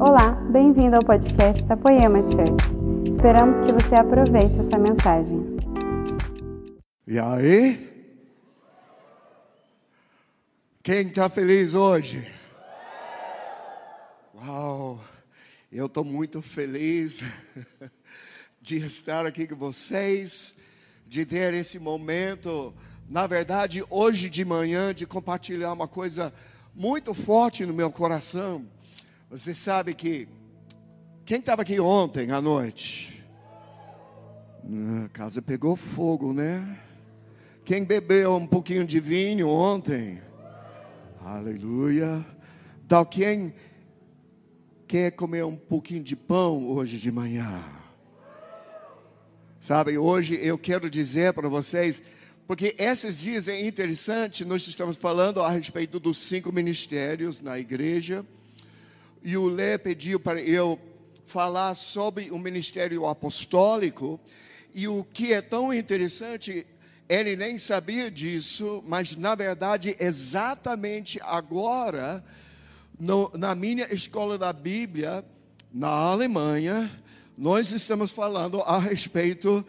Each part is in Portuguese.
Olá, bem-vindo ao podcast da Poema Church. Esperamos que você aproveite essa mensagem. E aí? Quem está feliz hoje? Uau! Eu estou muito feliz de estar aqui com vocês, de ter esse momento. Na verdade, hoje de manhã, de compartilhar uma coisa muito forte no meu coração. Você sabe que quem estava aqui ontem à noite? A casa pegou fogo, né? Quem bebeu um pouquinho de vinho ontem? Aleluia. Então, quem quer comer um pouquinho de pão hoje de manhã? Sabe, hoje eu quero dizer para vocês, porque esses dias é interessante, nós estamos falando a respeito dos cinco ministérios na igreja, e o Lé pediu para eu falar sobre o ministério apostólico, e o que é tão interessante ele nem sabia disso, mas na verdade, exatamente agora, no, na minha escola da Bíblia, na Alemanha, nós estamos falando a respeito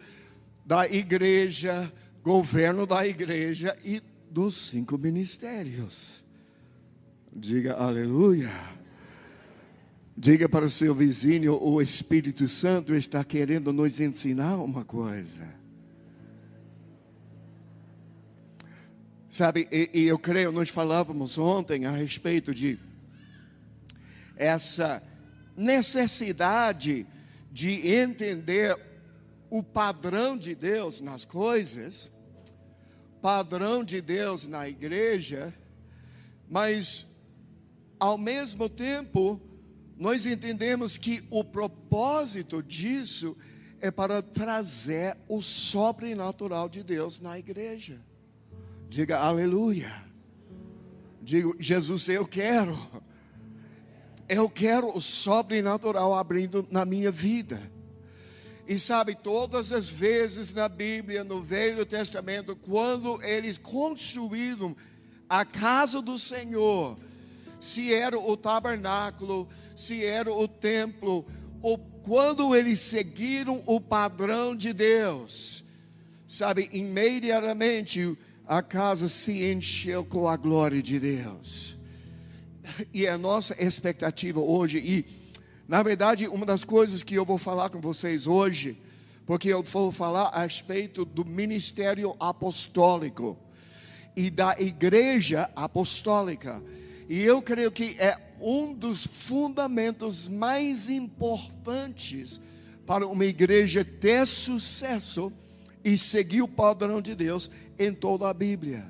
da igreja, governo da igreja e dos cinco ministérios. Diga aleluia. Diga para o seu vizinho: o Espírito Santo está querendo nos ensinar uma coisa. Sabe, e, e eu creio, nós falávamos ontem a respeito de essa necessidade de entender o padrão de Deus nas coisas, padrão de Deus na igreja, mas ao mesmo tempo nós entendemos que o propósito disso é para trazer o sobrenatural de Deus na igreja. Diga aleluia. Digo, Jesus, eu quero. Eu quero o sobrenatural abrindo na minha vida. E sabe, todas as vezes na Bíblia, no Velho Testamento, quando eles construíram a casa do Senhor, se era o tabernáculo, se era o templo, ou quando eles seguiram o padrão de Deus, sabe, imediatamente a casa se encheu com a glória de Deus. E a nossa expectativa hoje, e na verdade, uma das coisas que eu vou falar com vocês hoje, porque eu vou falar a respeito do ministério apostólico e da igreja apostólica. E eu creio que é um dos fundamentos mais importantes para uma igreja ter sucesso e seguir o padrão de Deus em toda a Bíblia.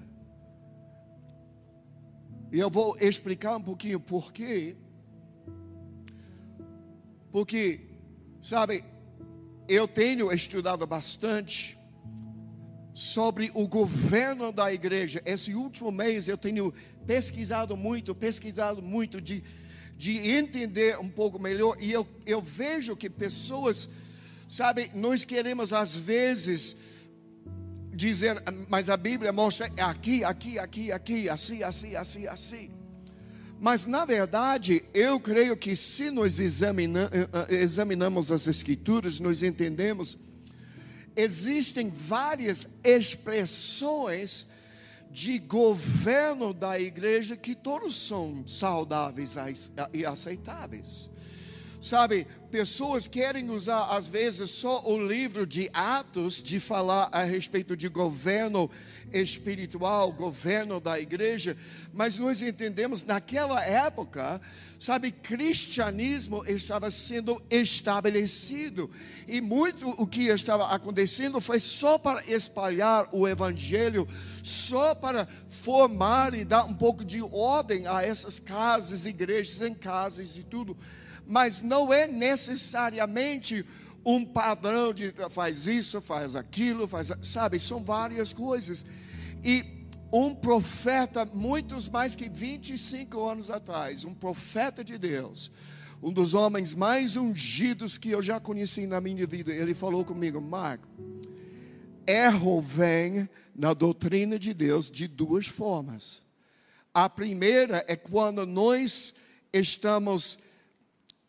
E eu vou explicar um pouquinho por quê. Porque, sabe, eu tenho estudado bastante sobre o governo da igreja. Esse último mês eu tenho pesquisado muito, pesquisado muito de, de entender um pouco melhor. E eu, eu vejo que pessoas Sabe, nós queremos às vezes dizer, mas a Bíblia mostra aqui, aqui, aqui, aqui, assim, assim, assim, assim. Mas na verdade, eu creio que se nós eh, eh, examinamos as Escrituras, nós entendemos, existem várias expressões de governo da igreja que todos são saudáveis e aceitáveis. Sabe, pessoas querem usar às vezes só o livro de Atos de falar a respeito de governo espiritual, governo da igreja, mas nós entendemos naquela época, sabe, cristianismo estava sendo estabelecido e muito o que estava acontecendo foi só para espalhar o evangelho, só para formar e dar um pouco de ordem a essas casas, igrejas em casas e tudo. Mas não é necessariamente um padrão de faz isso, faz aquilo, faz, sabe, são várias coisas. E um profeta, muitos mais que 25 anos atrás, um profeta de Deus, um dos homens mais ungidos que eu já conheci na minha vida, ele falou comigo, Marco, erro vem na doutrina de Deus de duas formas. A primeira é quando nós estamos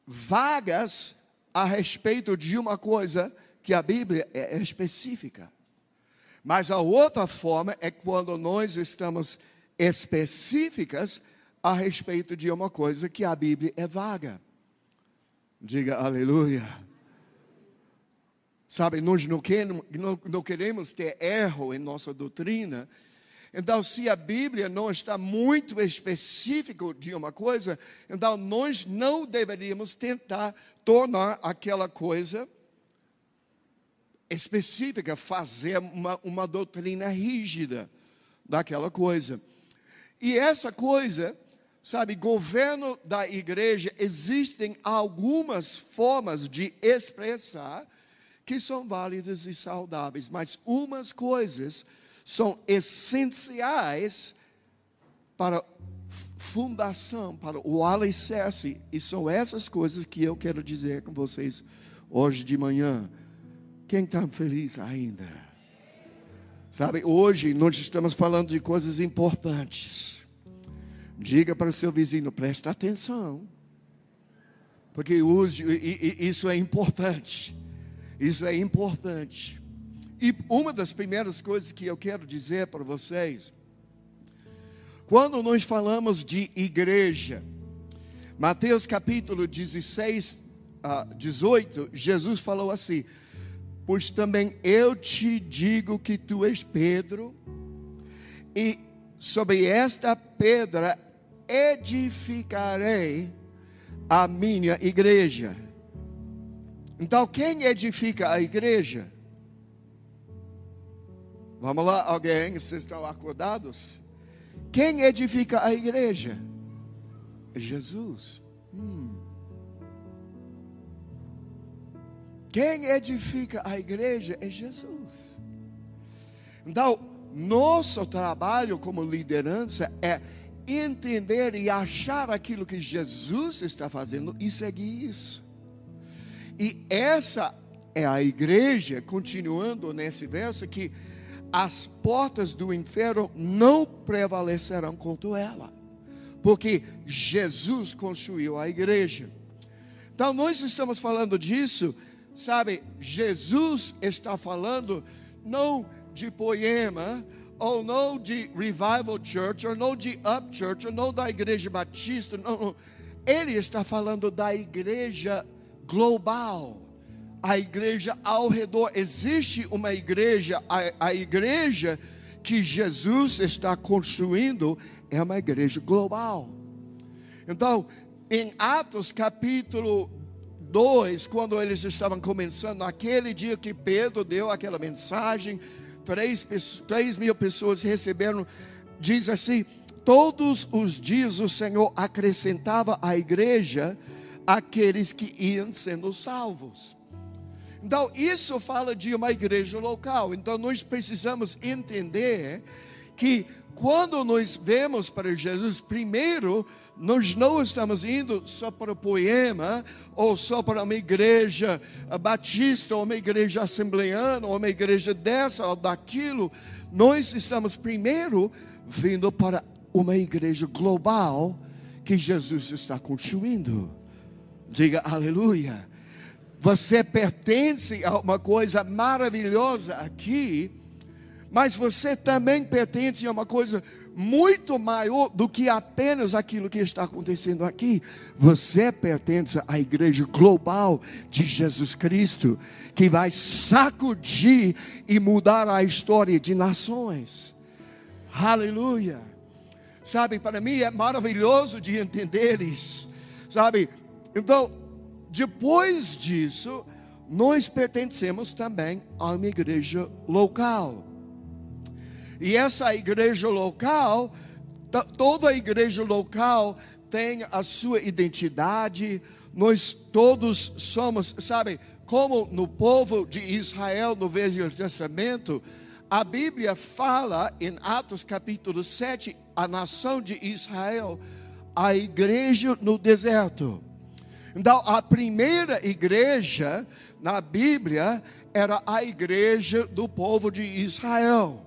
vagas a respeito de uma coisa que a Bíblia é específica. Mas a outra forma é quando nós estamos específicas a respeito de uma coisa que a Bíblia é vaga. Diga aleluia. Sabe, nós não queremos, não, não queremos ter erro em nossa doutrina. Então, se a Bíblia não está muito específico de uma coisa, então nós não deveríamos tentar tornar aquela coisa específica, fazer uma, uma doutrina rígida daquela coisa. E essa coisa, sabe, governo da igreja, existem algumas formas de expressar que são válidas e saudáveis, mas umas coisas são essenciais para fundação, para o alicerce, e são essas coisas que eu quero dizer com vocês hoje de manhã. Quem está feliz ainda? Sabe, hoje nós estamos falando de coisas importantes. Diga para o seu vizinho, presta atenção. Porque hoje, isso é importante. Isso é importante. E uma das primeiras coisas que eu quero dizer para vocês, quando nós falamos de igreja, Mateus capítulo 16, 18, Jesus falou assim: Pois também eu te digo que tu és Pedro, e sobre esta pedra edificarei a minha igreja. Então, quem edifica a igreja? Vamos lá, alguém? Vocês estão acordados? Quem edifica a igreja? Jesus. Hum. Quem edifica a igreja é Jesus. Então, nosso trabalho como liderança é entender e achar aquilo que Jesus está fazendo e seguir isso. E essa é a igreja, continuando nesse verso, que as portas do inferno não prevalecerão contra ela, porque Jesus construiu a igreja. Então, nós estamos falando disso Sabe, Jesus está falando não de poema, ou não de revival church, ou não de up church, ou não da igreja batista, não. Ele está falando da igreja global, a igreja ao redor. Existe uma igreja, a, a igreja que Jesus está construindo é uma igreja global. Então, em Atos capítulo 2, quando eles estavam começando, naquele dia que Pedro deu aquela mensagem, 3, 3 mil pessoas receberam, diz assim: todos os dias o Senhor acrescentava à igreja aqueles que iam sendo salvos. Então, isso fala de uma igreja local. Então, nós precisamos entender que quando nós vemos para Jesus, primeiro, nós não estamos indo só para o poema, ou só para uma igreja batista, ou uma igreja assembleana, ou uma igreja dessa ou daquilo. Nós estamos primeiro vindo para uma igreja global que Jesus está construindo. Diga aleluia. Você pertence a uma coisa maravilhosa aqui mas você também pertence a uma coisa muito maior do que apenas aquilo que está acontecendo aqui. Você pertence à igreja global de Jesus Cristo, que vai sacudir e mudar a história de nações. Aleluia. Sabe, para mim é maravilhoso de entender isso. Sabe, então, depois disso, nós pertencemos também a uma igreja local. E essa igreja local, toda a igreja local tem a sua identidade. Nós todos somos, sabe, como no povo de Israel no Velho Testamento, a Bíblia fala em Atos capítulo 7, a nação de Israel, a igreja no deserto. Então, a primeira igreja na Bíblia era a igreja do povo de Israel.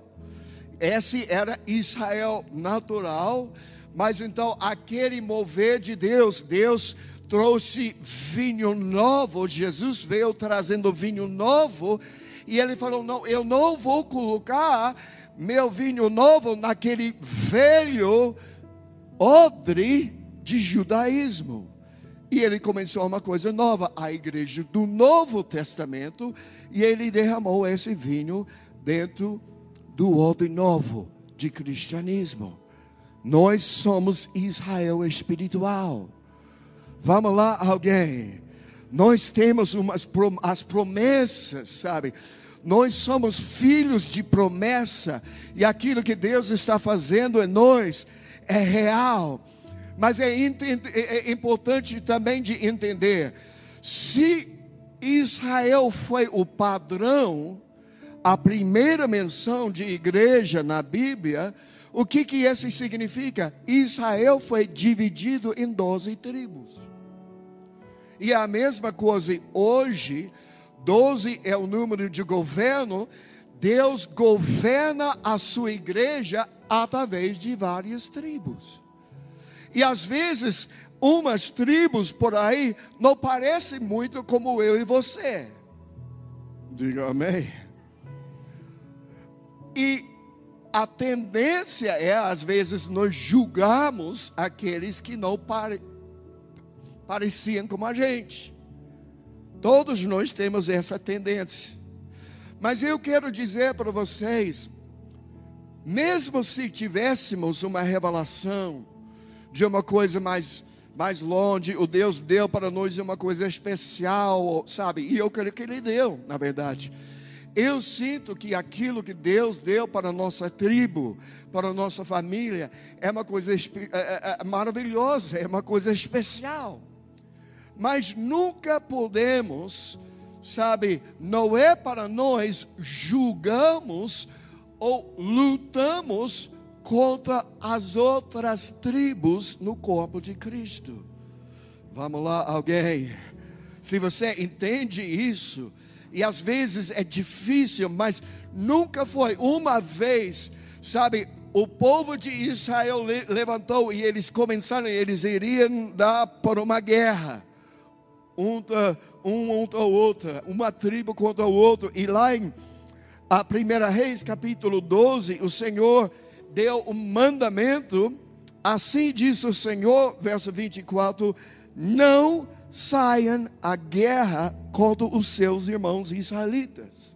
Esse era Israel natural, mas então aquele mover de Deus, Deus trouxe vinho novo, Jesus veio trazendo vinho novo, e ele falou: Não, eu não vou colocar meu vinho novo naquele velho odre de judaísmo. E ele começou uma coisa nova, a igreja do Novo Testamento, e ele derramou esse vinho dentro do odre novo de cristianismo. Nós somos Israel espiritual. Vamos lá, alguém. Nós temos umas, as promessas, sabe? Nós somos filhos de promessa, e aquilo que Deus está fazendo em nós é real. Mas é, é, é importante também de entender: se Israel foi o padrão, a primeira menção de igreja na Bíblia, o que, que isso significa? Israel foi dividido em 12 tribos. E a mesma coisa hoje, 12 é o número de governo, Deus governa a sua igreja através de várias tribos. E às vezes, umas tribos por aí não parecem muito como eu e você. Diga amém. E a tendência é, às vezes, nós julgamos aqueles que não pare, pareciam como a gente. Todos nós temos essa tendência. Mas eu quero dizer para vocês, mesmo se tivéssemos uma revelação, de uma coisa mais, mais longe, o Deus deu para nós uma coisa especial, sabe? E eu creio que Ele deu, na verdade. Eu sinto que aquilo que Deus deu para a nossa tribo, para a nossa família, é uma coisa é, é, é maravilhosa, é uma coisa especial. Mas nunca podemos, sabe, não é para nós julgamos ou lutamos contra as outras tribos no corpo de Cristo. Vamos lá, alguém. Se você entende isso, e às vezes é difícil, mas nunca foi uma vez, sabe, o povo de Israel levantou e eles começaram, eles iriam dar por uma guerra. Um, um contra o outro, uma tribo contra o outro. E lá em a primeira Reis, capítulo 12, o Senhor deu um mandamento, assim diz o Senhor, verso 24: não saiam à guerra contra os seus irmãos israelitas.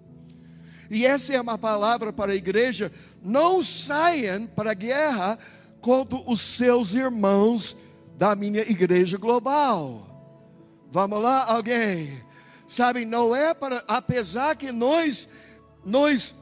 E essa é uma palavra para a igreja: não saiam para a guerra contra os seus irmãos da minha igreja global. Vamos lá, alguém? Sabe, não é para, apesar que nós, nós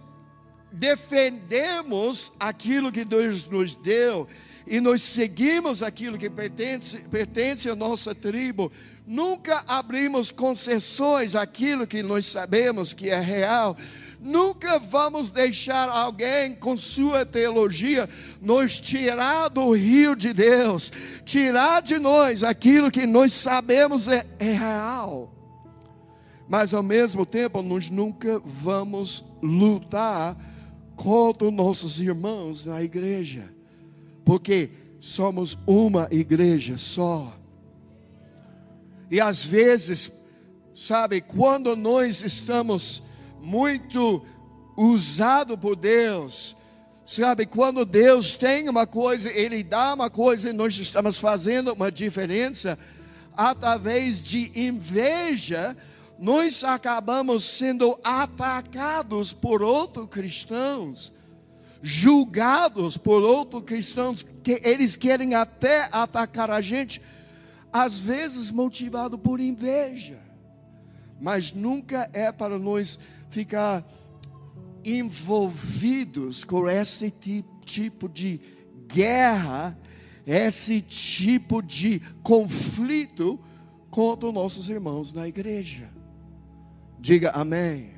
defendemos aquilo que Deus nos deu e nós seguimos aquilo que pertence, pertence à nossa tribo, nunca abrimos concessões àquilo que nós sabemos que é real. Nunca vamos deixar alguém com sua teologia nos tirar do rio de Deus, tirar de nós aquilo que nós sabemos é, é real. Mas ao mesmo tempo, nós nunca vamos lutar contra nossos irmãos na igreja, porque somos uma igreja só. E às vezes, sabe, quando nós estamos muito usados por Deus, sabe, quando Deus tem uma coisa, Ele dá uma coisa e nós estamos fazendo uma diferença, através de inveja, nós acabamos sendo atacados por outros cristãos, julgados por outros cristãos, que eles querem até atacar a gente, às vezes motivado por inveja, mas nunca é para nós ficar envolvidos com esse tipo de guerra, esse tipo de conflito contra os nossos irmãos na igreja. Diga amém.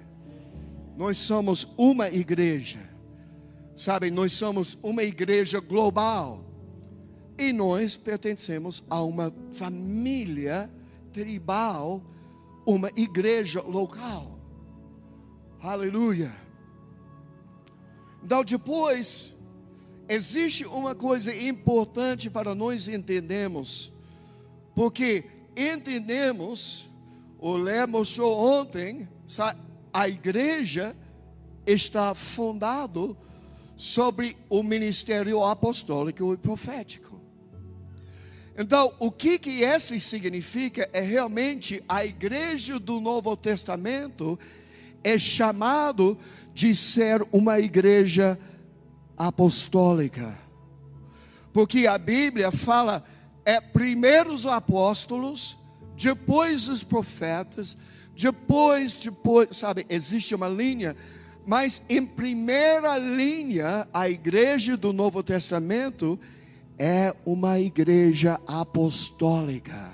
Nós somos uma igreja. Sabe, nós somos uma igreja global. E nós pertencemos a uma família tribal, uma igreja local. Aleluia. Então, depois, existe uma coisa importante para nós entendermos, porque entendemos, o Lé mostrou ontem, a igreja está fundado sobre o ministério apostólico e profético. Então, o que que esse significa é realmente a igreja do Novo Testamento é chamado de ser uma igreja apostólica. Porque a Bíblia fala é primeiro os apóstolos, depois os profetas, depois, depois, sabe, existe uma linha, mas em primeira linha, a igreja do Novo Testamento é uma igreja apostólica,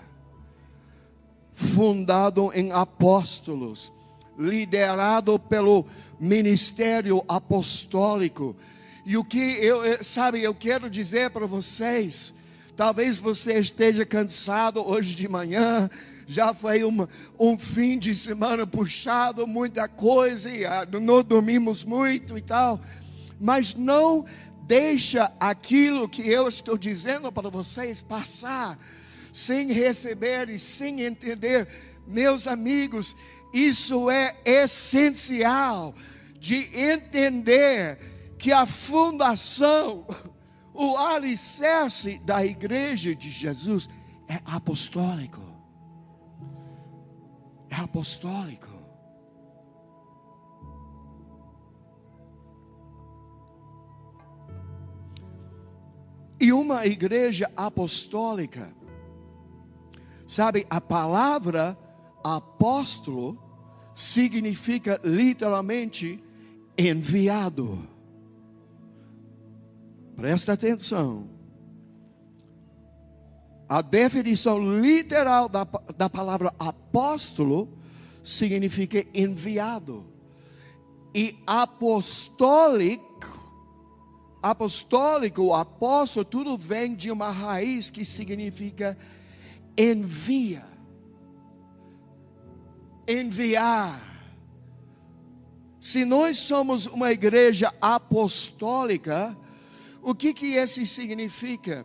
fundado em apóstolos, liderado pelo ministério apostólico. E o que eu, sabe, eu quero dizer para vocês, talvez você esteja cansado hoje de manhã, já foi um, um fim de semana puxado, muita coisa, e ah, não dormimos muito e tal, mas não deixa aquilo que eu estou dizendo para vocês passar, sem receber e sem entender, meus amigos, isso é essencial de entender que a fundação, o alicerce da igreja de Jesus é apostólico é apostólico. E uma igreja apostólica, sabe, a palavra apóstolo significa literalmente enviado. Presta atenção. A definição literal da, da palavra apóstolo significa enviado. E apostólico, apostólico, apóstolo, tudo vem de uma raiz que significa envia. Enviar. Se nós somos uma igreja apostólica, o que que isso significa?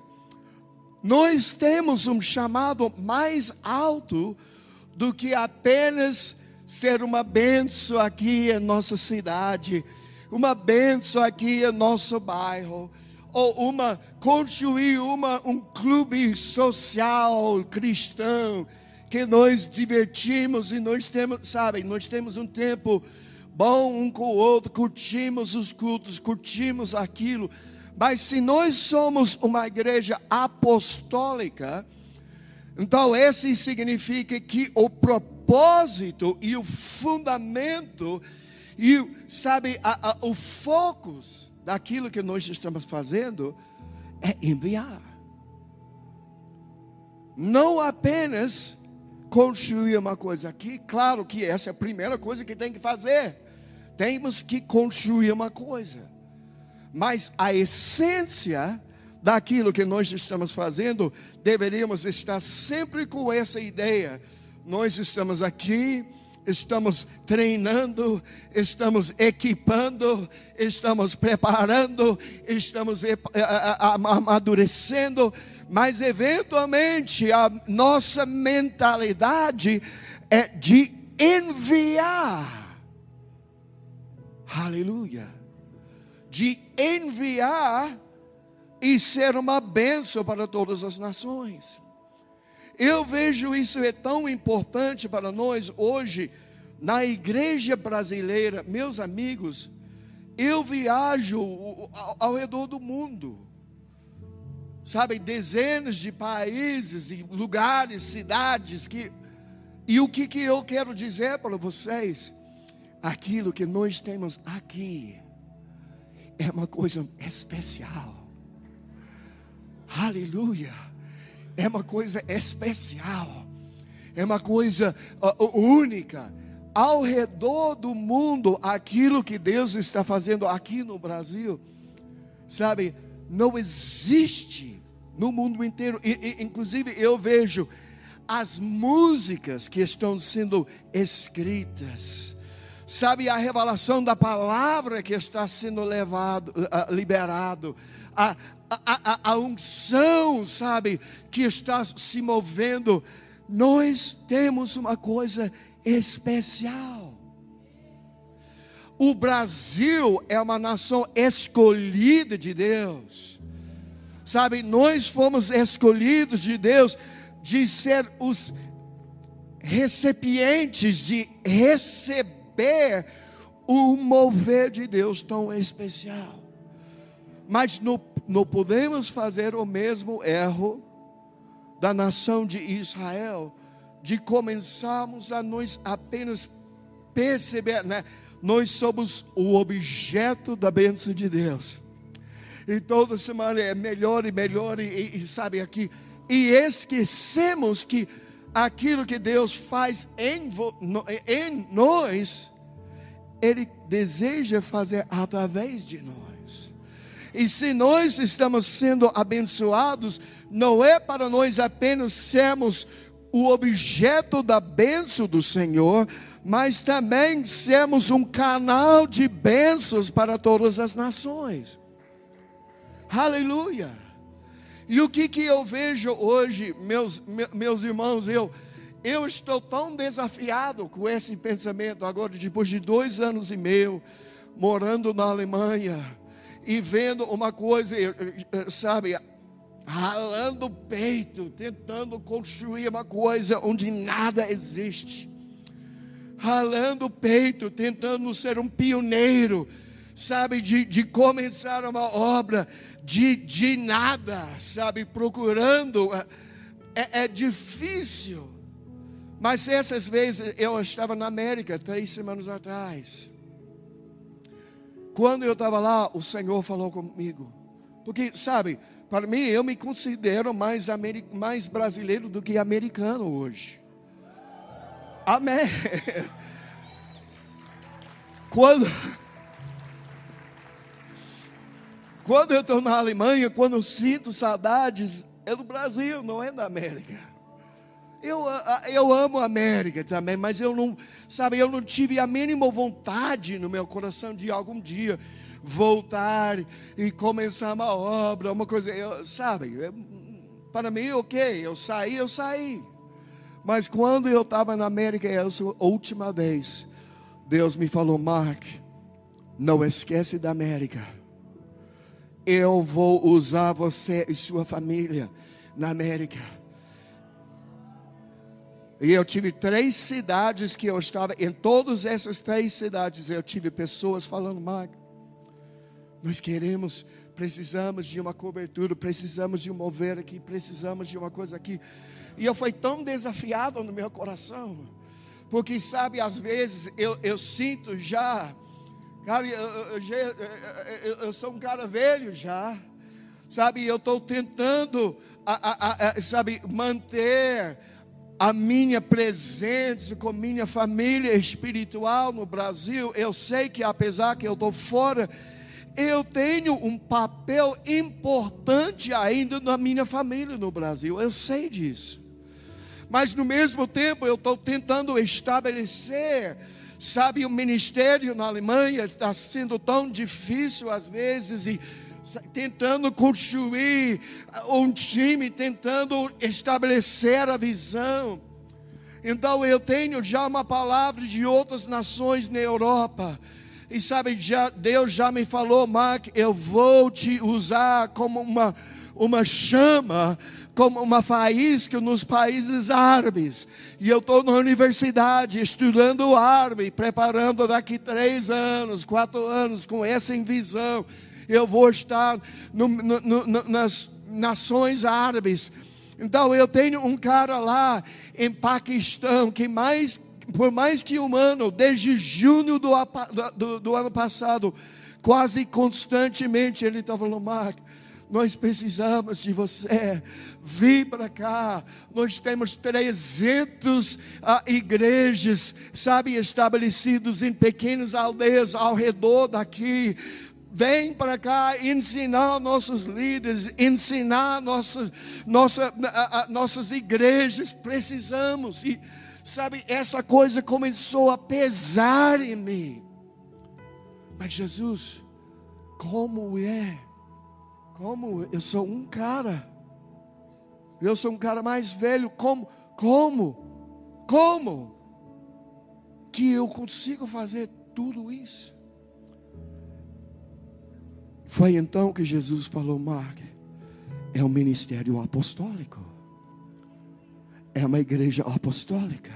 Nós temos um chamado mais alto do que apenas ser uma benção aqui em nossa cidade, uma benção aqui em nosso bairro, ou uma construir uma, um clube social cristão que nós divertimos e nós temos, sabe, nós temos um tempo bom um com o outro, curtimos os cultos, curtimos aquilo. Mas se nós somos uma igreja apostólica, então esse significa que o propósito e o fundamento e sabe a, a, o foco daquilo que nós estamos fazendo é enviar. Não apenas construir uma coisa aqui, claro que essa é a primeira coisa que tem que fazer. Temos que construir uma coisa. Mas a essência daquilo que nós estamos fazendo, deveríamos estar sempre com essa ideia. Nós estamos aqui, estamos treinando, estamos equipando, estamos preparando, estamos amadurecendo, mas eventualmente a nossa mentalidade é de enviar. Aleluia de enviar e ser uma bênção para todas as nações. Eu vejo isso é tão importante para nós hoje, na igreja brasileira, meus amigos, eu viajo ao, redor do mundo, sabe, dezenas de países e lugares, cidades, que, e o que, que eu quero dizer para vocês? Aquilo que nós temos aqui, é uma coisa especial. Aleluia. É uma coisa especial. É uma coisa uh, única. Ao redor do mundo, aquilo que Deus está fazendo aqui no Brasil, sabe, não existe no mundo inteiro. E, e, inclusive, eu vejo as músicas que estão sendo escritas sabe, a revelação da palavra que está sendo levado, uh, liberado, a, a, a, a unção, sabe, que está se movendo nós temos uma coisa especial. O Brasil é uma nação escolhida de Deus. Sabe, nós fomos escolhidos de Deus de ser os recipientes de receber o mover de Deus tão especial. Mas não, não podemos fazer o mesmo erro da nação de Israel, de começarmos a nós apenas perceber, né? Nós somos o objeto da bênção de Deus. E toda semana é melhor e melhor, e, e sabe aqui, e esquecemos que aquilo que Deus faz em, em nós, Ele deseja fazer através de nós. E se nós estamos sendo abençoados, não é para nós apenas sermos o objeto da bênção do Senhor, mas também sermos um canal de bênçãos para todas as nações. Aleluia. E o que, que eu vejo hoje, meus, meus irmãos, eu, eu estou tão desafiado com esse pensamento agora, depois de dois anos e meio, morando na Alemanha, e vendo uma coisa, sabe, ralando o peito, tentando construir uma coisa onde nada existe, ralando o peito, tentando ser um pioneiro, sabe, de, de começar uma obra de, de nada, sabe, procurando, é, é difícil. Mas essas vezes eu estava na América três semanas atrás. Quando eu estava lá, o Senhor falou comigo. Porque, sabe, para mim, eu me considero mais, mais brasileiro do que americano hoje. Amém. Quando, quando eu estou na Alemanha, quando eu sinto saudades, é do Brasil, não é da América. Eu, eu amo a América também, mas eu não, sabe, eu não tive a mínima vontade no meu coração de algum dia voltar e começar uma obra, uma coisa, eu, sabe, para mim, ok, eu saí, eu saí. Mas quando eu estava na América, essa última vez, Deus me falou, Mark, não esquece da América. Eu vou usar você e sua família na América. E eu tive três cidades que eu estava, em todas essas três cidades eu tive pessoas falando, Mark, nós queremos, precisamos de uma cobertura, precisamos de um mover aqui, precisamos de uma coisa aqui. E eu fui tão desafiado no meu coração, porque sabe, às vezes eu, eu sinto já, cara, eu, eu, eu, eu sou um cara velho já, sabe, eu estou tentando, a, a, a, sabe, manter a minha presença com minha família espiritual no Brasil. Eu sei que apesar que eu estou fora eu tenho um papel importante ainda na minha família no Brasil, eu sei disso. Mas no mesmo tempo eu estou tentando estabelecer, sabe, o ministério na Alemanha está sendo tão difícil às vezes e tentando construir um time, tentando estabelecer a visão. Então eu tenho já uma palavra de outras nações na Europa e sabe, já, Deus já me falou, Mark, eu vou te usar como uma, uma chama, como uma faísca nos países árabes. E eu estou na universidade estudando árabe, preparando daqui três anos, quatro anos, com essa visão. Eu vou estar no, no, no, nas nações árabes. Então eu tenho um cara lá em Paquistão que mais por mais que um ano, desde junho do, do, do ano passado, quase constantemente ele estava falando, Mark, nós precisamos de você, vim para cá, nós temos 300 uh, ah, igrejas, sabe, estabelecidos em pequenas aldeias ao redor daqui, Vem para cá ensinar nossos líderes, ensinar nossas, nossa, a, a, nossas igrejas. Precisamos. E Sabe, essa coisa começou a pesar em mim. Mas Jesus, como é? Como eu sou um cara, eu sou um cara mais velho, como, Como? Como que eu consigo fazer tudo isso? Foi então que Jesus falou, Mark, é um ministério apostólico. É uma igreja apostólica.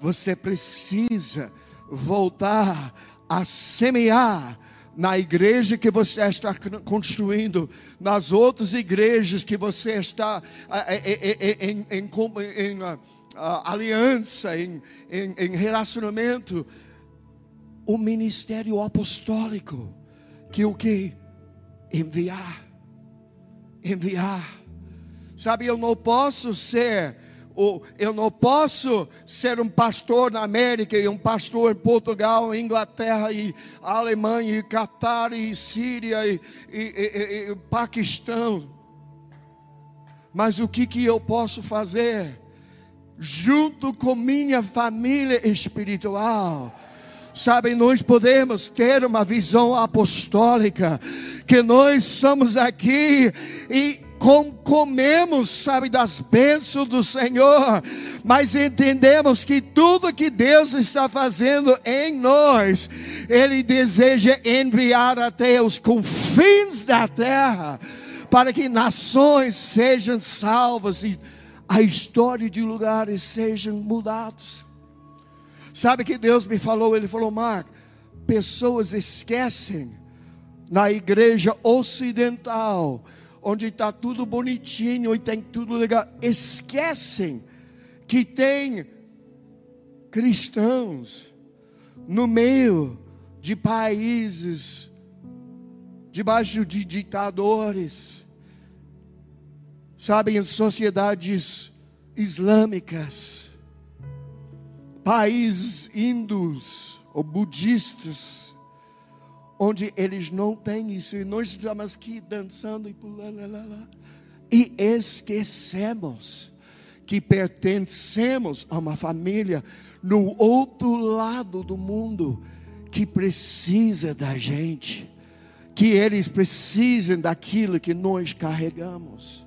Você precisa voltar a semear na igreja que você está construindo, nas outras igrejas que você está em, em, em, em aliança, em, relacionamento, o ministério apostólico, que o que? Enviar, enviar. Sabe, eu não posso ser eu não posso ser um pastor na América e um pastor em Portugal, Inglaterra e Alemanha e Catar e Síria e, e, e, e Paquistão. Mas o que, que eu posso fazer? Junto com minha família espiritual. Sabe, nós podemos ter uma visão apostólica, que nós somos aqui e comemos, sabe, das bênçãos do Senhor, mas entendemos que tudo que Deus está fazendo em nós, Ele deseja enviar até os confins da terra, para que nações sejam salvas e a história de lugares sejam mudados. Sabe que Deus me falou? Ele falou, Mark, pessoas esquecem na igreja ocidental onde está tudo bonitinho e tem tudo legal, esquecem que tem cristãos no meio de países debaixo de ditadores, sabem, em sociedades islâmicas, países hindus ou budistas, onde eles não têm isso, e nós estamos aqui dançando e pulando, lá, lá, lá, e esquecemos que pertencemos a uma família no outro lado do mundo que precisa da gente, que eles precisam daquilo que nós carregamos.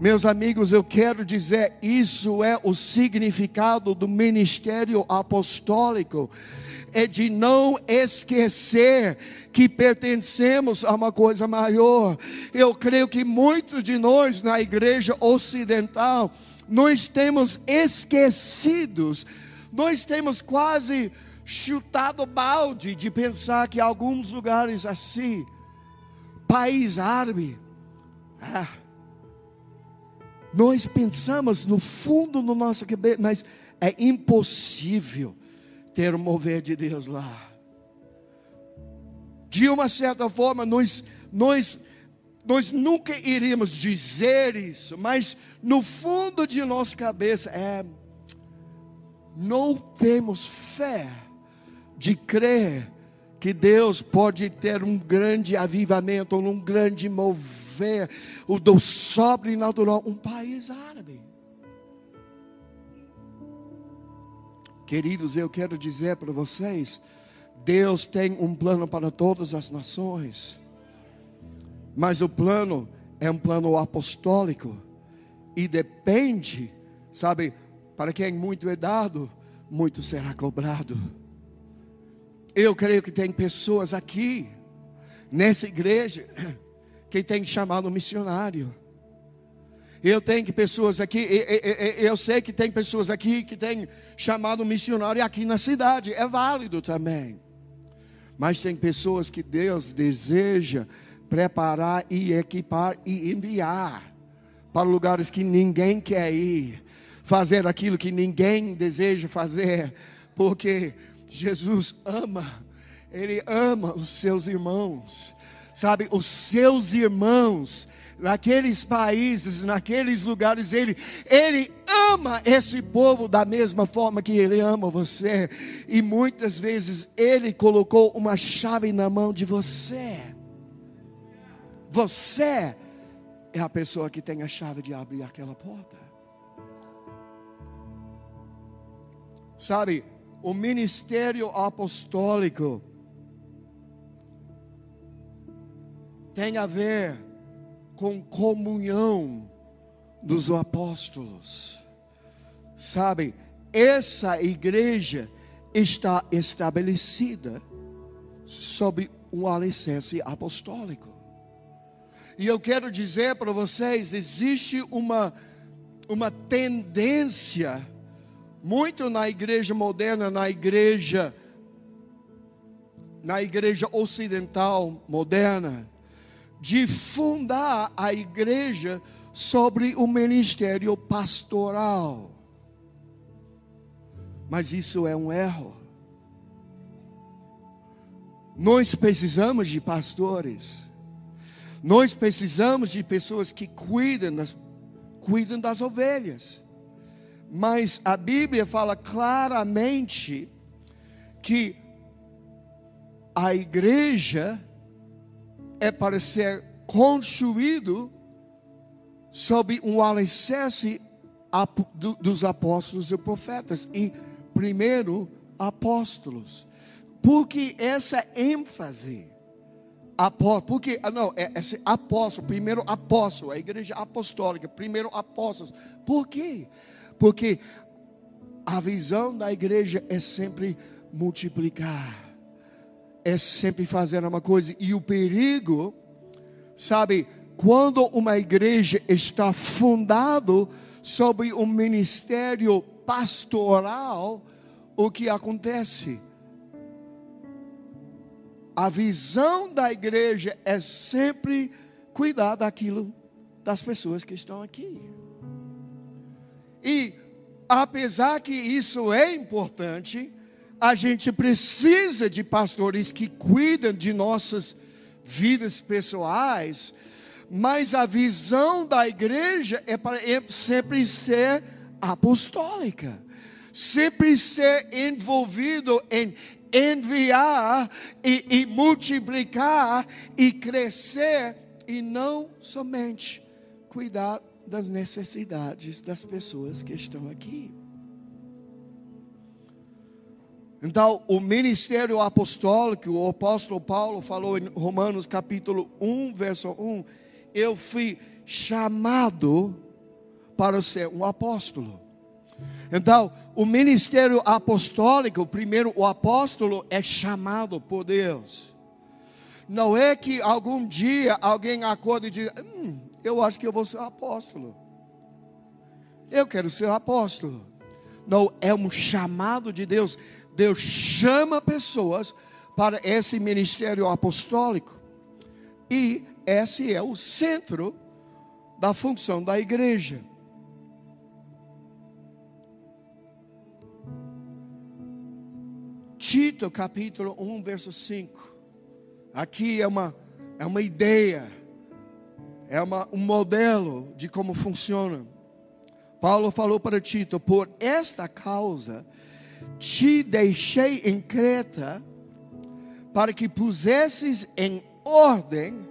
Meus amigos, eu quero dizer, isso é o significado do ministério apostólico é de não esquecer que pertencemos a uma coisa maior. Eu creio que muitos de nós na igreja ocidental, nós temos esquecidos, nós temos quase chutado balde de pensar que alguns lugares assim, país árabe, ah, nós pensamos no fundo do nosso cabeça, mas é impossível ter o mover de Deus lá. De uma certa forma, nós, nós, nós nunca iríamos dizer isso, mas no fundo de nossa cabeça é não temos fé de crer que Deus pode ter um grande avivamento, um grande mover, o do sobrenatural, um país árabe. Queridos, eu quero dizer para vocês: Deus tem um plano para todas as nações, mas o plano é um plano apostólico e depende, sabe, para quem muito é dado, muito será cobrado. Eu creio que tem pessoas aqui, nessa igreja, que tem chamado missionário. Eu tenho pessoas aqui, eu sei que tem pessoas aqui que têm chamado missionário aqui na cidade, é válido também. Mas tem pessoas que Deus deseja preparar e equipar e enviar para lugares que ninguém quer ir, fazer aquilo que ninguém deseja fazer, porque Jesus ama, Ele ama os seus irmãos, sabe, os seus irmãos naqueles países, naqueles lugares, ele, ele ama esse povo da mesma forma que ele ama você. E muitas vezes ele colocou uma chave na mão de você. Você é a pessoa que tem a chave de abrir aquela porta. Sabe, o ministério apostólico tem a ver com comunhão dos apóstolos. Sabe, essa igreja está estabelecida sob um alicerce apostólico. E eu quero dizer para vocês: existe uma, uma tendência, muito na igreja moderna, na igreja, na igreja ocidental moderna, de fundar a igreja sobre o ministério pastoral. Mas isso é um erro. Nós precisamos de pastores. Nós precisamos de pessoas que cuidam das, cuidam das ovelhas. Mas a Bíblia fala claramente que a igreja é para ser construído sob um alicerce dos apóstolos e profetas. E primeiro, apóstolos. Porque essa ênfase, apóstolo, porque, ah, não, é esse apóstolo, primeiro apóstolo, a igreja apostólica, primeiro apóstolos. Por quê? Porque a visão da igreja é sempre multiplicar, é sempre fazer uma coisa, e o perigo, sabe, quando uma igreja está fundado sobre um ministério pastoral, o que acontece? A visão da igreja é sempre cuidar daquilo das pessoas que estão aqui. E apesar que isso é importante, a gente precisa de pastores que cuidam de nossas vidas pessoais, mas a visão da igreja é para sempre ser apostólica, sempre ser envolvido em enviar e, e multiplicar e crescer, e não somente cuidar das necessidades das pessoas que estão aqui. Então, o ministério apostólico, o apóstolo Paulo falou em Romanos capítulo 1, verso 1, eu fui chamado para ser um apóstolo. Então, o ministério apostólico, primeiro o apóstolo é chamado por Deus. Não é que algum dia alguém acorda e diz: hum, Eu acho que eu vou ser apóstolo. Eu quero ser apóstolo. Não, é um chamado de Deus. Deus chama pessoas para esse ministério apostólico. E esse é o centro da função da igreja. Tito capítulo 1, verso 5. Aqui é uma, é uma ideia, é uma, um modelo de como funciona. Paulo falou para Tito: Por esta causa te deixei em Creta, para que pusesses em ordem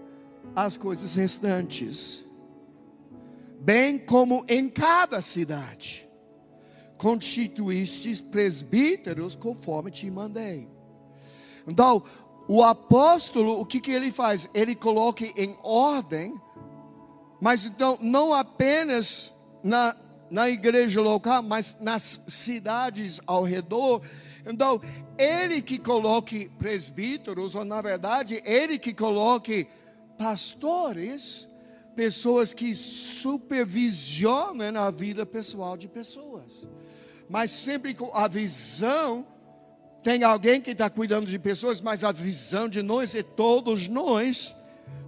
as coisas restantes, bem como em cada cidade, constituístes presbíteros conforme te mandei. Então, o apóstolo, o que, que ele faz? Ele coloca em ordem, mas então não apenas na, na igreja local, mas nas cidades ao redor. Então, ele que coloque presbíteros, ou na verdade, ele que coloque pastores, pessoas que supervisionam a vida pessoal de pessoas, mas sempre com a visão. Tem alguém que está cuidando de pessoas, mas a visão de nós é todos nós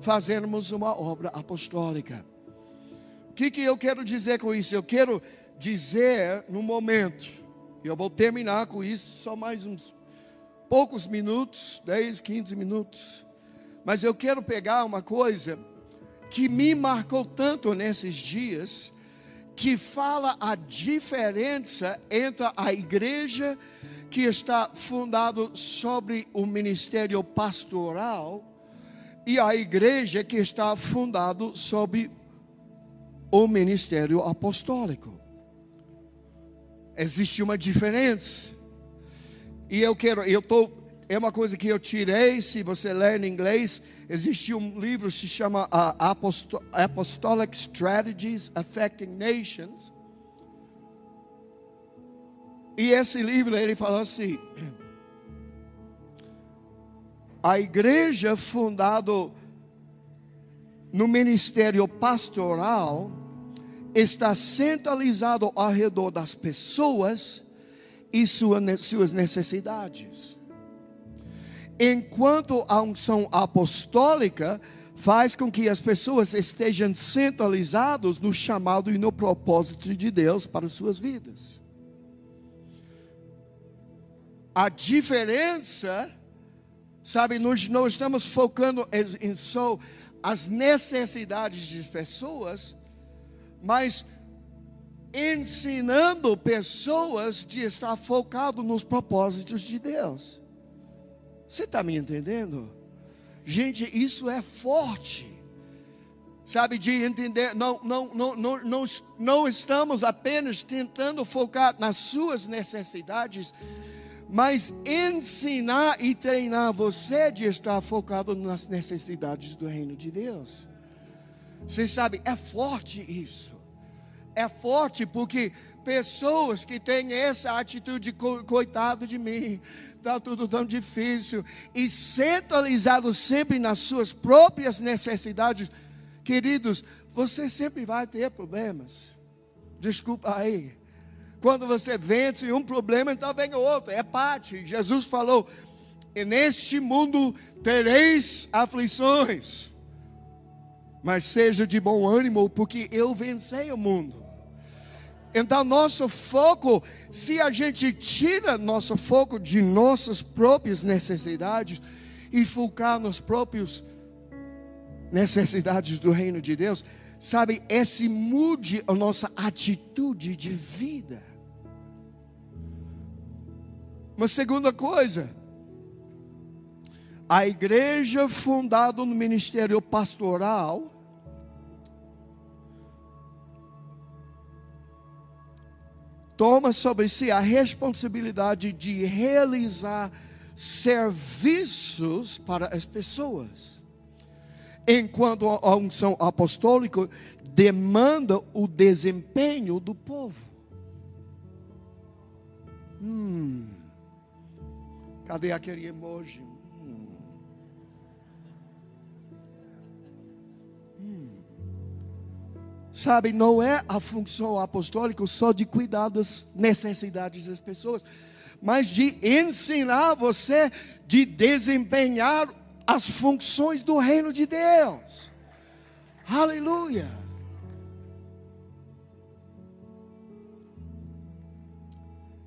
fazermos uma obra apostólica. Que, que eu quero dizer com isso? Eu quero dizer no momento, e eu vou terminar com isso, só mais uns poucos minutos 10, 15 minutos. Mas eu quero pegar uma coisa que me marcou tanto nesses dias, que fala a diferença entre a igreja que está fundado sobre o ministério pastoral e a igreja que está fundado sobre o ministério apostólico. Existe uma diferença. E eu quero, eu estou é uma coisa que eu tirei, se você ler em inglês, existe um livro que se chama uh, Apostolic Strategies Affecting Nations. E esse livro ele fala assim: a igreja fundada no ministério pastoral está centralizado ao redor das pessoas e suas necessidades. Enquanto a unção apostólica faz com que as pessoas estejam centralizadas no chamado e no propósito de Deus para suas vidas. A diferença, sabe, nós não estamos focando em só as necessidades das pessoas, mas ensinando pessoas de estar focado nos propósitos de Deus. Você está me entendendo? Gente, isso é forte. Sabe, de entender, não, não, não, não, não, não estamos apenas tentando focar nas suas necessidades, mas ensinar e treinar você de estar focado nas necessidades do reino de Deus. Você sabe, é forte isso. É forte porque pessoas que têm essa atitude, coitado de mim, está tudo tão difícil, e centralizado sempre nas suas próprias necessidades, queridos, você sempre vai ter problemas. Desculpa aí. Quando você vence um problema, então vem outro, é parte. Jesus falou: neste mundo tereis aflições mas seja de bom ânimo, porque eu vencei o mundo. Então, nosso foco, se a gente tira nosso foco de nossas próprias necessidades e focar nas próprias necessidades do reino de Deus, sabe, esse mude a nossa atitude de vida. Uma segunda coisa, a igreja fundada no ministério pastoral toma sobre si a responsabilidade de realizar serviços para as pessoas. Enquanto a unção apostólica demanda o desempenho do povo. Hum. Cadê aquele emoji? Sabe, não é a função apostólica só de cuidar das necessidades das pessoas, mas de ensinar você de desempenhar as funções do reino de Deus. Aleluia.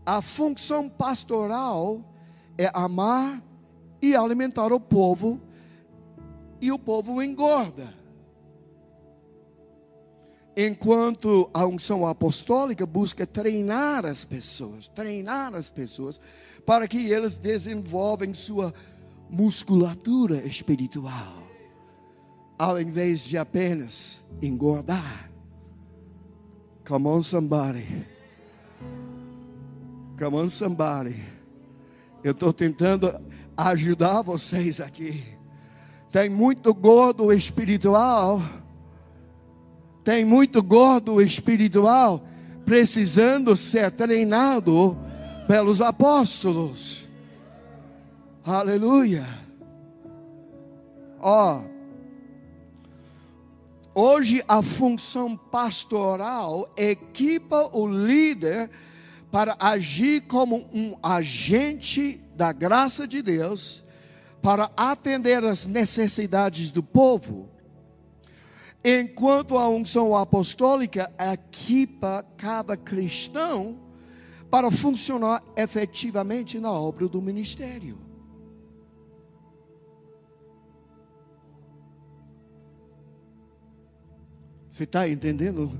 A função pastoral é amar e alimentar o povo, e o povo engorda. Enquanto a unção apostólica busca treinar as pessoas, treinar as pessoas para que eles desenvolvem sua musculatura espiritual, ao invés de apenas engordar. Come on, somebody. Come on, somebody. Eu estou tentando ajudar vocês aqui. Tem muito gordo espiritual tem muito gordo espiritual precisando ser treinado pelos apóstolos. Aleluia. Ó, hoje a função pastoral equipa o líder para agir como um agente da graça de Deus, para atender as necessidades do povo Enquanto a unção apostólica equipa cada cristão para funcionar efetivamente na obra do ministério. Você está entendendo?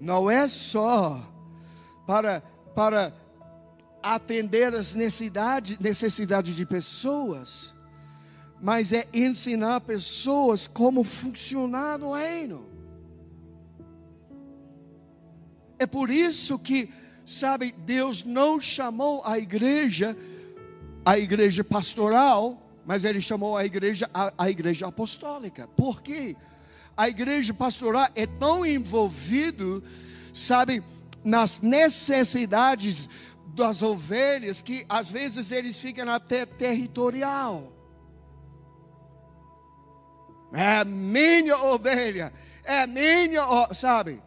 Não é só para, para atender as necessidades, necessidades de pessoas mas é ensinar pessoas como funcionar no reino. É por isso que sabe, Deus não chamou a igreja, a igreja pastoral, mas Ele chamou a igreja, a, a igreja apostólica. Por quê? A igreja pastoral é tão envolvido, sabe, nas necessidades das ovelhas que às vezes eles ficam até territorial. É minha ovelha, é minha, sabe?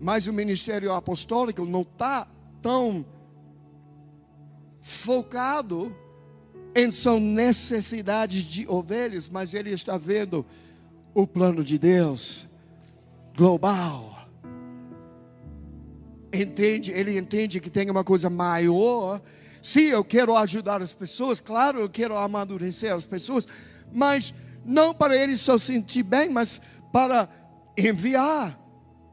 Mas o ministério apostólico não está tão focado em são necessidades de ovelhas, mas ele está vendo o plano de Deus global. Entende? Ele entende que tem uma coisa maior. Sim, eu quero ajudar as pessoas, claro, eu quero amadurecer as pessoas, mas não para ele só sentir bem, mas para enviar.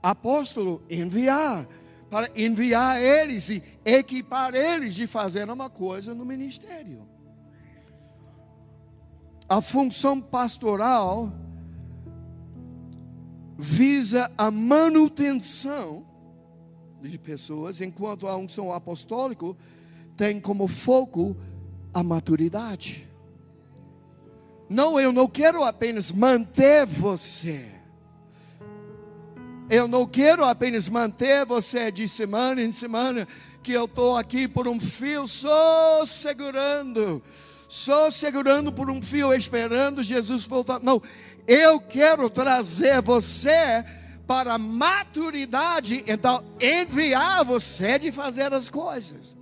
Apóstolo, enviar. Para enviar eles e equipar eles de fazer uma coisa no ministério. A função pastoral visa a manutenção de pessoas, enquanto a unção apostólica tem como foco a maturidade. Não, eu não quero apenas manter você. Eu não quero apenas manter você de semana em semana, que eu estou aqui por um fio só segurando, só segurando por um fio, esperando Jesus voltar. Não, eu quero trazer você para a maturidade, então enviar você de fazer as coisas.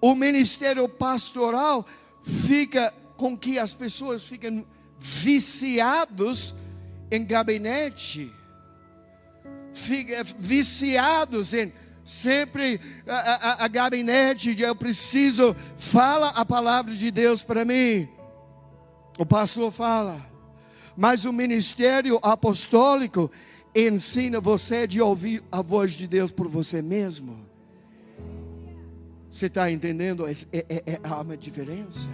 O ministério pastoral fica com que as pessoas ficam viciados em gabinete, fica viciados em sempre a, a, a gabinete eu preciso fala a palavra de Deus para mim. O pastor fala, mas o ministério apostólico ensina você de ouvir a voz de Deus por você mesmo. Você está entendendo? É, é, é, é, há uma diferença.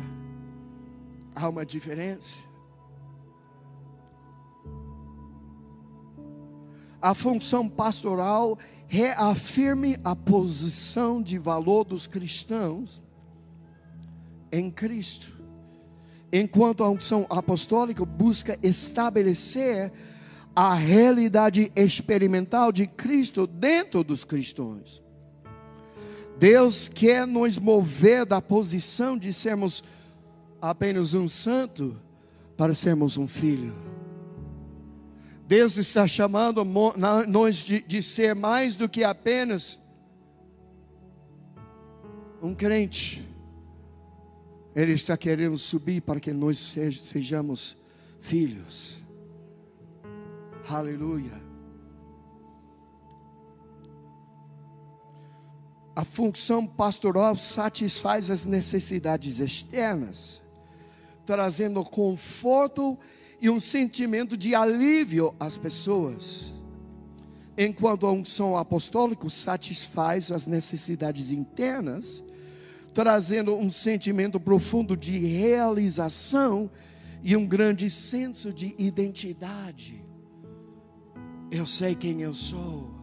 Há uma diferença. A função pastoral reafirme a posição de valor dos cristãos em Cristo. Enquanto a unção apostólica busca estabelecer a realidade experimental de Cristo dentro dos cristãos. Deus quer nos mover da posição de sermos apenas um santo para sermos um filho. Deus está chamando nós de, de ser mais do que apenas um crente. Ele está querendo subir para que nós sejamos filhos. Aleluia. A função pastoral satisfaz as necessidades externas, trazendo conforto e um sentimento de alívio às pessoas, enquanto a unção apostólica satisfaz as necessidades internas, trazendo um sentimento profundo de realização e um grande senso de identidade. Eu sei quem eu sou.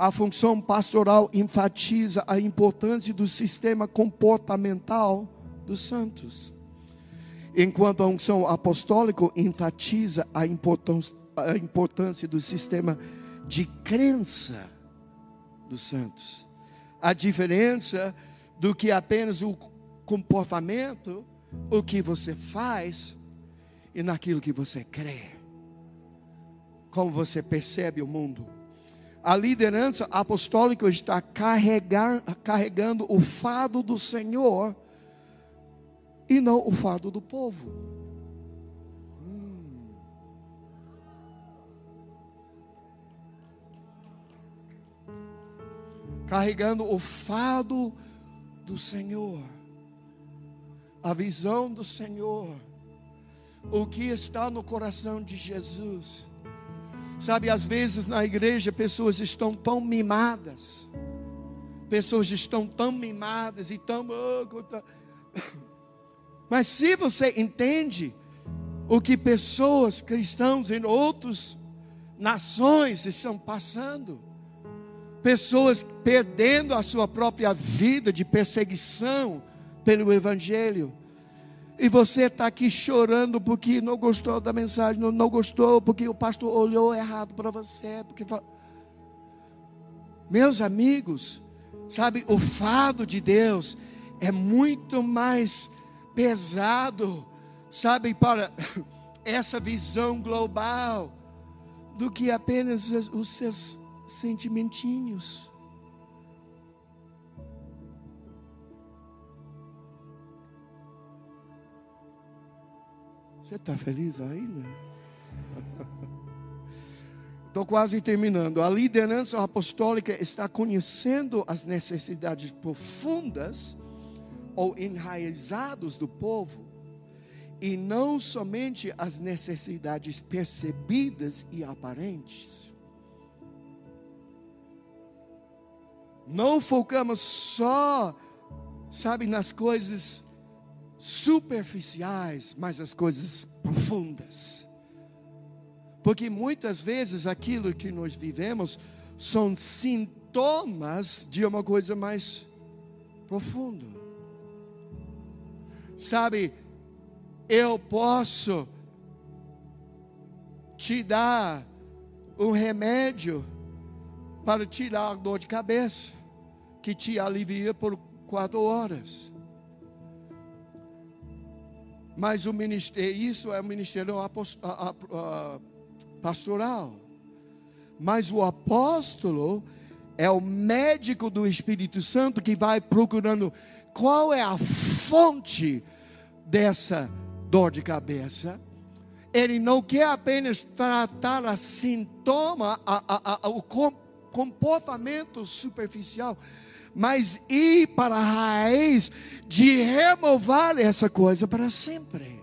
A função pastoral enfatiza a importância do sistema comportamental dos santos, enquanto a unção apostólica enfatiza a importância, a importância do sistema de crença dos santos. A diferença do que apenas o comportamento, o que você faz e naquilo que você crê. Como você percebe o mundo a liderança apostólica está carregar, carregando o fardo do Senhor e não o fardo do povo. Hum. Carregando o fardo do Senhor, a visão do Senhor, o que está no coração de Jesus Sabe, às vezes na igreja pessoas estão tão mimadas, pessoas estão tão mimadas e tão. Mas se você entende o que pessoas cristãos em outros nações estão passando. Pessoas perdendo a sua própria vida de perseguição pelo Evangelho. E você está aqui chorando porque não gostou da mensagem, não, não gostou porque o pastor olhou errado para você. Porque... Meus amigos, sabe, o fado de Deus é muito mais pesado, sabe, para essa visão global do que apenas os seus sentimentinhos. Você está feliz ainda? Estou quase terminando. A liderança apostólica está conhecendo as necessidades profundas ou enraizadas do povo e não somente as necessidades percebidas e aparentes. Não focamos só, sabe, nas coisas superficiais, mas as coisas profundas. Porque muitas vezes aquilo que nós vivemos são sintomas de uma coisa mais profunda. Sabe, eu posso te dar um remédio para tirar a dor de cabeça, que te alivia por quatro horas. Mas o ministério, isso é o ministério pastoral. Mas o apóstolo é o médico do Espírito Santo que vai procurando qual é a fonte dessa dor de cabeça. Ele não quer apenas tratar a sintoma, a, a, a, o comportamento superficial, mas ir para a raiz de remover essa coisa para sempre.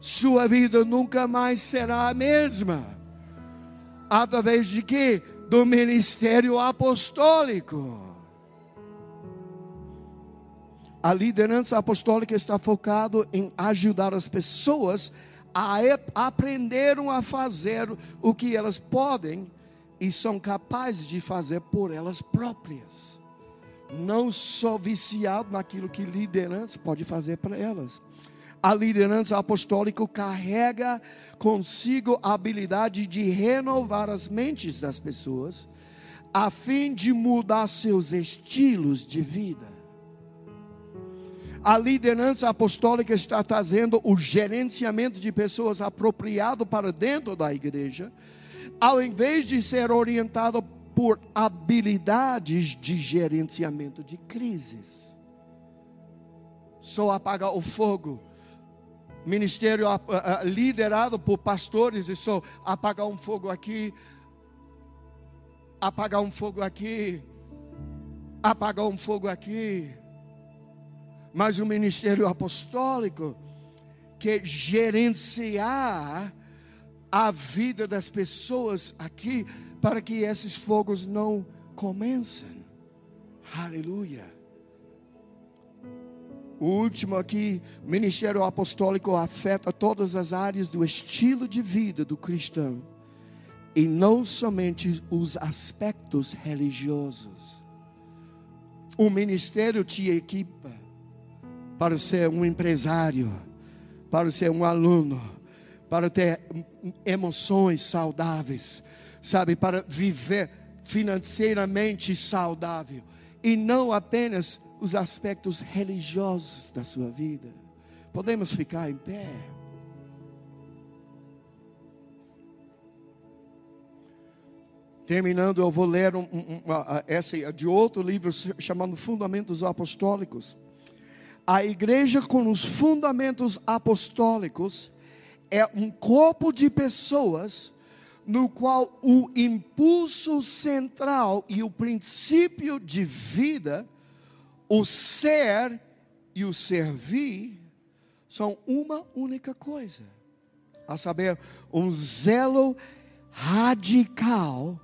Sua vida nunca mais será a mesma. Através de quê? Do ministério apostólico. A liderança apostólica está focado em ajudar as pessoas a aprenderam a fazer o que elas podem e são capazes de fazer por elas próprias. Não só viciado naquilo que liderança pode fazer para elas. A liderança apostólica carrega consigo a habilidade de renovar as mentes das pessoas, a fim de mudar seus estilos de vida. A liderança apostólica está trazendo o gerenciamento de pessoas apropriado para dentro da igreja ao invés de ser orientado por habilidades de gerenciamento de crises. Só apagar o fogo. Ministério uh, uh, liderado por pastores e só apagar um fogo aqui, apagar um fogo aqui, apagar um fogo aqui. Mas o ministério apostólico que gerenciar a vida das pessoas aqui para que esses fogos não comecem. Aleluia. O último aqui, ministério apostólico afeta todas as áreas do estilo de vida do cristão e não somente os aspectos religiosos. O ministério te equipa para ser um empresário, para ser um aluno, para ter emoções saudáveis, sabe, para viver financeiramente saudável e não apenas os aspectos religiosos da sua vida. Podemos ficar em pé. Terminando, eu vou ler um, um, essa de outro livro chamado Fundamentos Apostólicos. A igreja com os fundamentos apostólicos é um corpo de pessoas no qual o impulso central e o princípio de vida, o ser e o servir, são uma única coisa, a saber, um zelo radical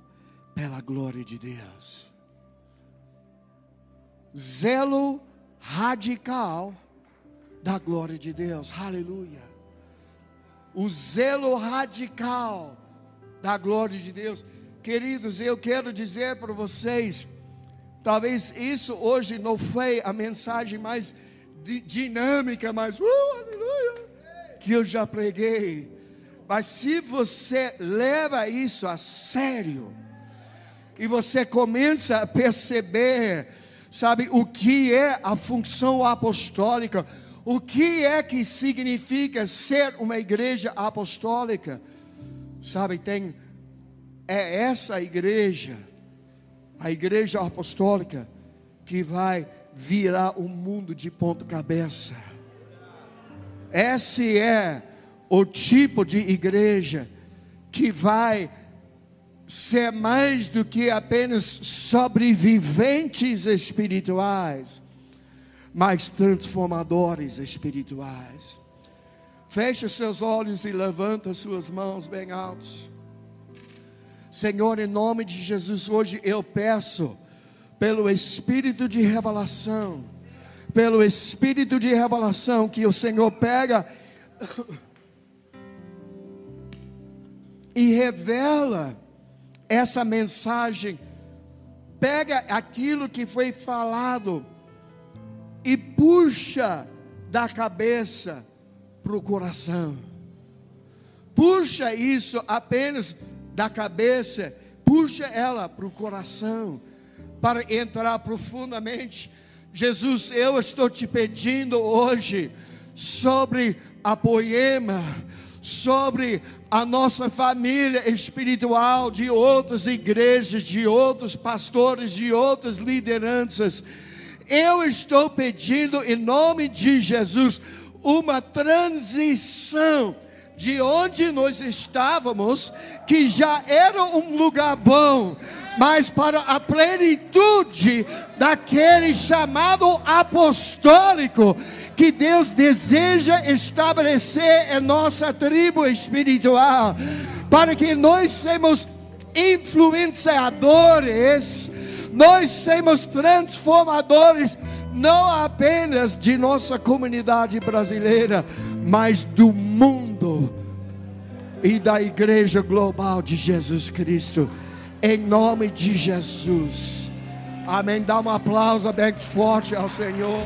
pela glória de Deus. Zelo radical da glória de Deus, aleluia o zelo radical da glória de Deus. Queridos, eu quero dizer para vocês, talvez isso hoje não foi a mensagem mais dinâmica, mais uh, aleluia, que eu já preguei. Mas se você leva isso a sério, e você começa a perceber, sabe, o que é a função apostólica, o que é que significa ser uma igreja apostólica? Sabe, tem é essa igreja, a igreja apostólica que vai virar o mundo de ponta cabeça. Esse é o tipo de igreja que vai ser mais do que apenas sobreviventes espirituais mas transformadores espirituais. Feche seus olhos e levanta suas mãos bem altos. Senhor, em nome de Jesus, hoje eu peço, pelo Espírito de revelação, pelo Espírito de revelação, que o Senhor pega e revela essa mensagem, pega aquilo que foi falado e puxa da cabeça para o coração. Puxa isso apenas da cabeça, puxa ela para o coração, para entrar profundamente. Jesus, eu estou te pedindo hoje sobre a poema, sobre a nossa família espiritual, de outras igrejas, de outros pastores, de outras lideranças eu estou pedindo em nome de Jesus uma transição de onde nós estávamos, que já era um lugar bom, mas para a plenitude daquele chamado apostólico que Deus deseja estabelecer em nossa tribo espiritual, para que nós sejamos influenciadores nós somos transformadores, não apenas de nossa comunidade brasileira, mas do mundo e da igreja global de Jesus Cristo, em nome de Jesus. Amém. Dá um aplauso bem forte ao Senhor.